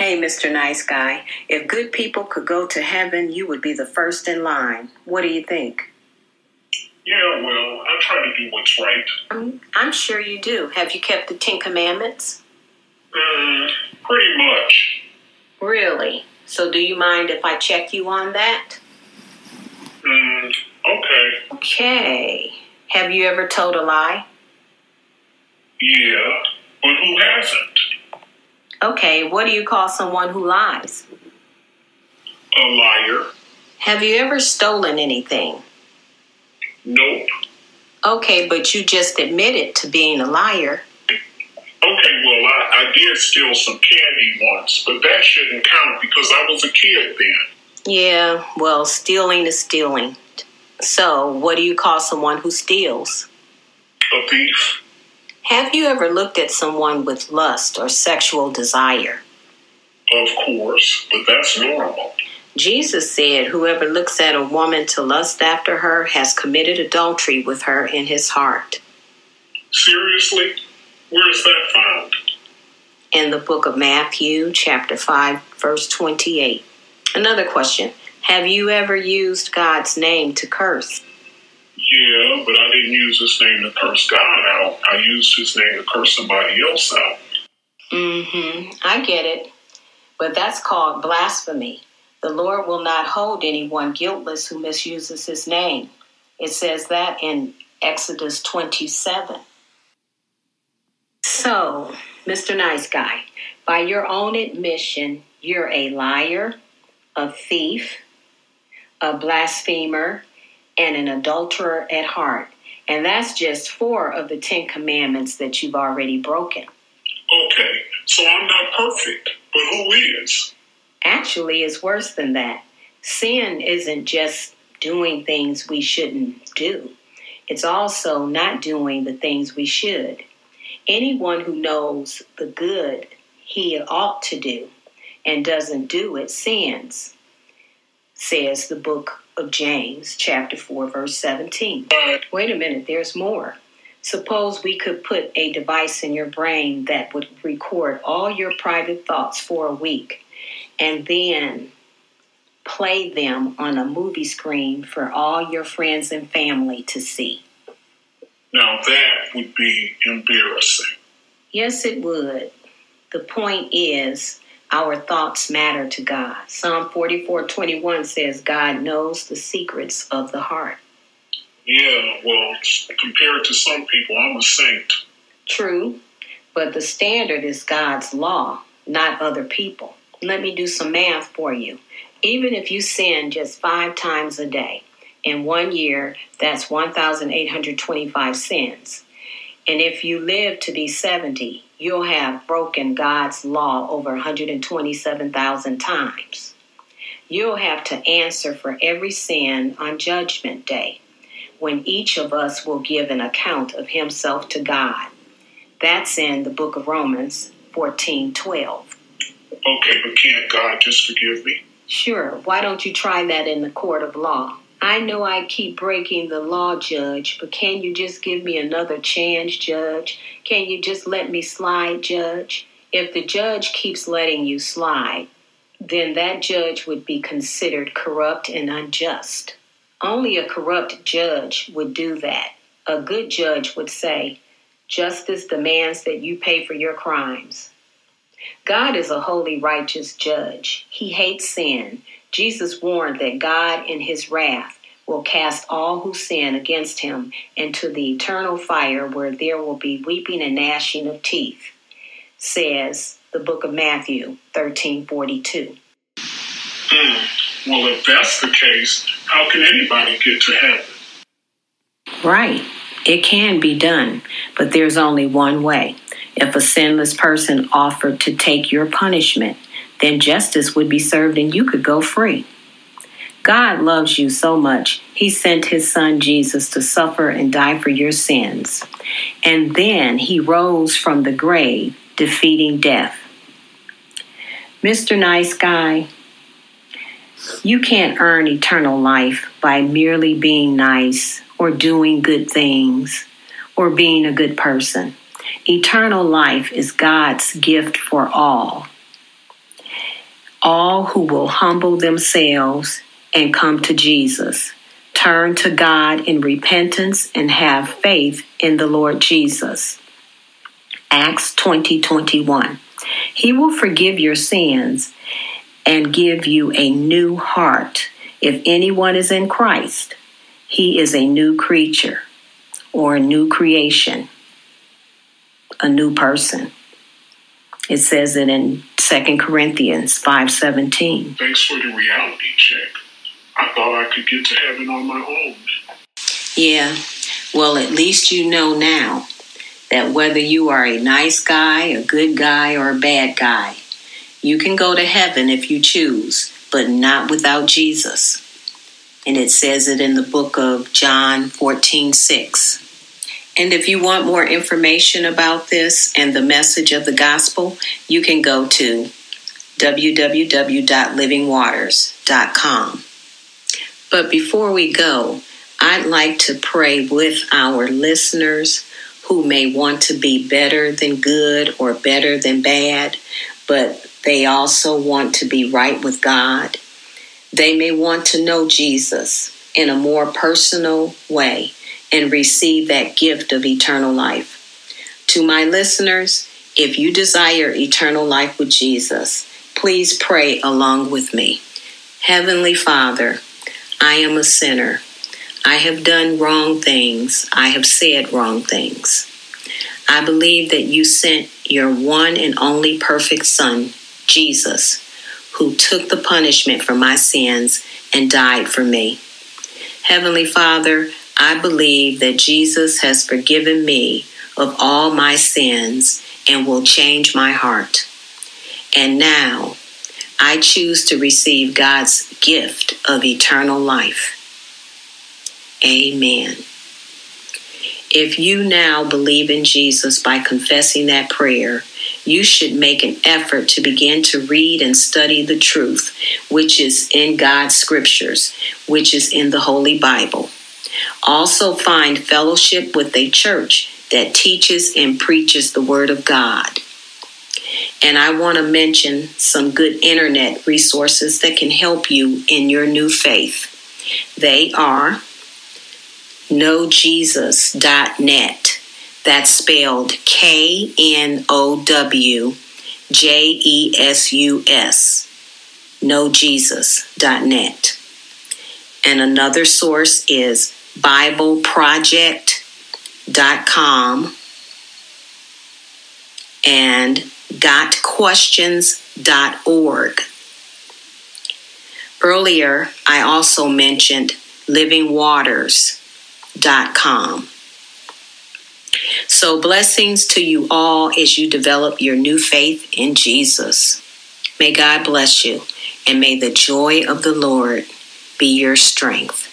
Hey, Mr. Nice Guy, if good people could go to heaven, you would be the first in line. What do you think? Yeah, well, I try to do what's right. I'm, I'm sure you do. Have you kept the Ten Commandments? Mm, pretty much. Really? So, do you mind if I check you on that? Mm, okay. Okay. Have you ever told a lie? Yeah, but who hasn't? Okay, what do you call someone who lies? A liar. Have you ever stolen anything? Nope. Okay, but you just admitted to being a liar. Okay, well, I, I did steal some candy once, but that shouldn't count because I was a kid then. Yeah, well, stealing is stealing. So, what do you call someone who steals? A thief. Have you ever looked at someone with lust or sexual desire? Of course, but that's normal. Jesus said, Whoever looks at a woman to lust after her has committed adultery with her in his heart. Seriously? Where is that found? In the book of Matthew, chapter 5, verse 28. Another question Have you ever used God's name to curse? Yeah, but I didn't use his name to curse God out. I used his name to curse somebody else out. Mm hmm. I get it. But that's called blasphemy. The Lord will not hold anyone guiltless who misuses his name. It says that in Exodus 27. So, Mr. Nice Guy, by your own admission, you're a liar, a thief, a blasphemer, and an adulterer at heart. And that's just four of the Ten Commandments that you've already broken. Okay, so I'm not perfect, but who is? Actually, it's worse than that. Sin isn't just doing things we shouldn't do, it's also not doing the things we should. Anyone who knows the good he ought to do and doesn't do it sins, says the book of James, chapter 4, verse 17. Wait a minute, there's more. Suppose we could put a device in your brain that would record all your private thoughts for a week and then play them on a movie screen for all your friends and family to see. Now that would be embarrassing. Yes, it would. The point is, our thoughts matter to God. Psalm 44 21 says, God knows the secrets of the heart. Yeah, well, compared to some people, I'm a saint. True, but the standard is God's law, not other people. Let me do some math for you. Even if you sin just five times a day, in one year, that's 1,825 sins. And if you live to be 70, you'll have broken God's law over 127,000 times. You'll have to answer for every sin on Judgment Day, when each of us will give an account of himself to God. That's in the book of Romans 14 12. Okay, but can't God just forgive me? Sure, why don't you try that in the court of law? I know I keep breaking the law, Judge, but can you just give me another chance, Judge? Can you just let me slide, Judge? If the judge keeps letting you slide, then that judge would be considered corrupt and unjust. Only a corrupt judge would do that. A good judge would say, Justice demands that you pay for your crimes. God is a holy, righteous judge. He hates sin. Jesus warned that God, in his wrath, will cast all who sin against him into the eternal fire where there will be weeping and gnashing of teeth, says the book of Matthew 13 42. Hmm. Well, if that's the case, how can anybody get to heaven? Right. It can be done, but there's only one way. If a sinless person offered to take your punishment, then justice would be served and you could go free. God loves you so much, He sent His Son Jesus to suffer and die for your sins. And then He rose from the grave, defeating death. Mr. Nice Guy, you can't earn eternal life by merely being nice or doing good things or being a good person. Eternal life is God's gift for all. All who will humble themselves and come to Jesus, turn to God in repentance, and have faith in the Lord Jesus. Acts 20 21. He will forgive your sins and give you a new heart. If anyone is in Christ, he is a new creature or a new creation, a new person. It says it in 2 Corinthians 5:17. Thanks for the reality check. I thought I could get to heaven on my own. Yeah. Well, at least you know now that whether you are a nice guy, a good guy, or a bad guy, you can go to heaven if you choose, but not without Jesus. And it says it in the book of John 14 6. And if you want more information about this and the message of the gospel, you can go to www.livingwaters.com. But before we go, I'd like to pray with our listeners who may want to be better than good or better than bad, but they also want to be right with God. They may want to know Jesus in a more personal way and receive that gift of eternal life. To my listeners, if you desire eternal life with Jesus, please pray along with me. Heavenly Father, I am a sinner. I have done wrong things. I have said wrong things. I believe that you sent your one and only perfect Son, Jesus, who took the punishment for my sins and died for me. Heavenly Father, I believe that Jesus has forgiven me of all my sins and will change my heart. And now I choose to receive God's gift of eternal life. Amen. If you now believe in Jesus by confessing that prayer, you should make an effort to begin to read and study the truth, which is in God's scriptures, which is in the Holy Bible. Also, find fellowship with a church that teaches and preaches the Word of God. And I want to mention some good internet resources that can help you in your new faith. They are knowjesus.net. That's spelled K N O W J E S U S. Knowjesus.net. And another source is BibleProject.com and gotquestions.org. Earlier, I also mentioned livingwaters.com. So, blessings to you all as you develop your new faith in Jesus. May God bless you, and may the joy of the Lord be your strength.